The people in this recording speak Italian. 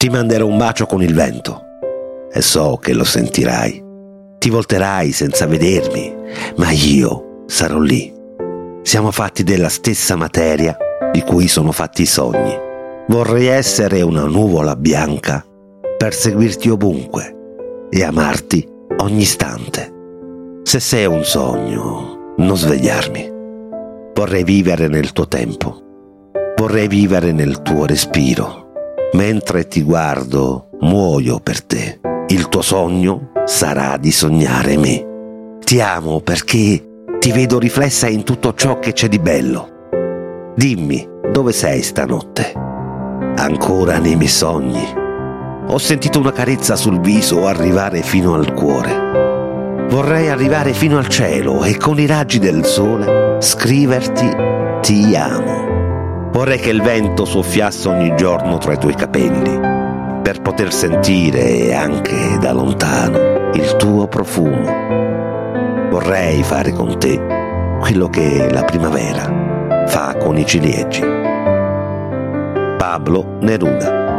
Ti manderò un bacio con il vento e so che lo sentirai. Ti volterai senza vedermi, ma io sarò lì. Siamo fatti della stessa materia di cui sono fatti i sogni. Vorrei essere una nuvola bianca per seguirti ovunque e amarti ogni istante. Se sei un sogno, non svegliarmi. Vorrei vivere nel tuo tempo. Vorrei vivere nel tuo respiro. Mentre ti guardo, muoio per te. Il tuo sogno sarà di sognare me. Ti amo perché ti vedo riflessa in tutto ciò che c'è di bello. Dimmi, dove sei stanotte? Ancora nei miei sogni. Ho sentito una carezza sul viso arrivare fino al cuore. Vorrei arrivare fino al cielo e con i raggi del sole scriverti ti amo. Vorrei che il vento soffiasse ogni giorno tra i tuoi capelli per poter sentire anche da lontano il tuo profumo. Vorrei fare con te quello che la primavera fa con i ciliegi. Pablo Neruda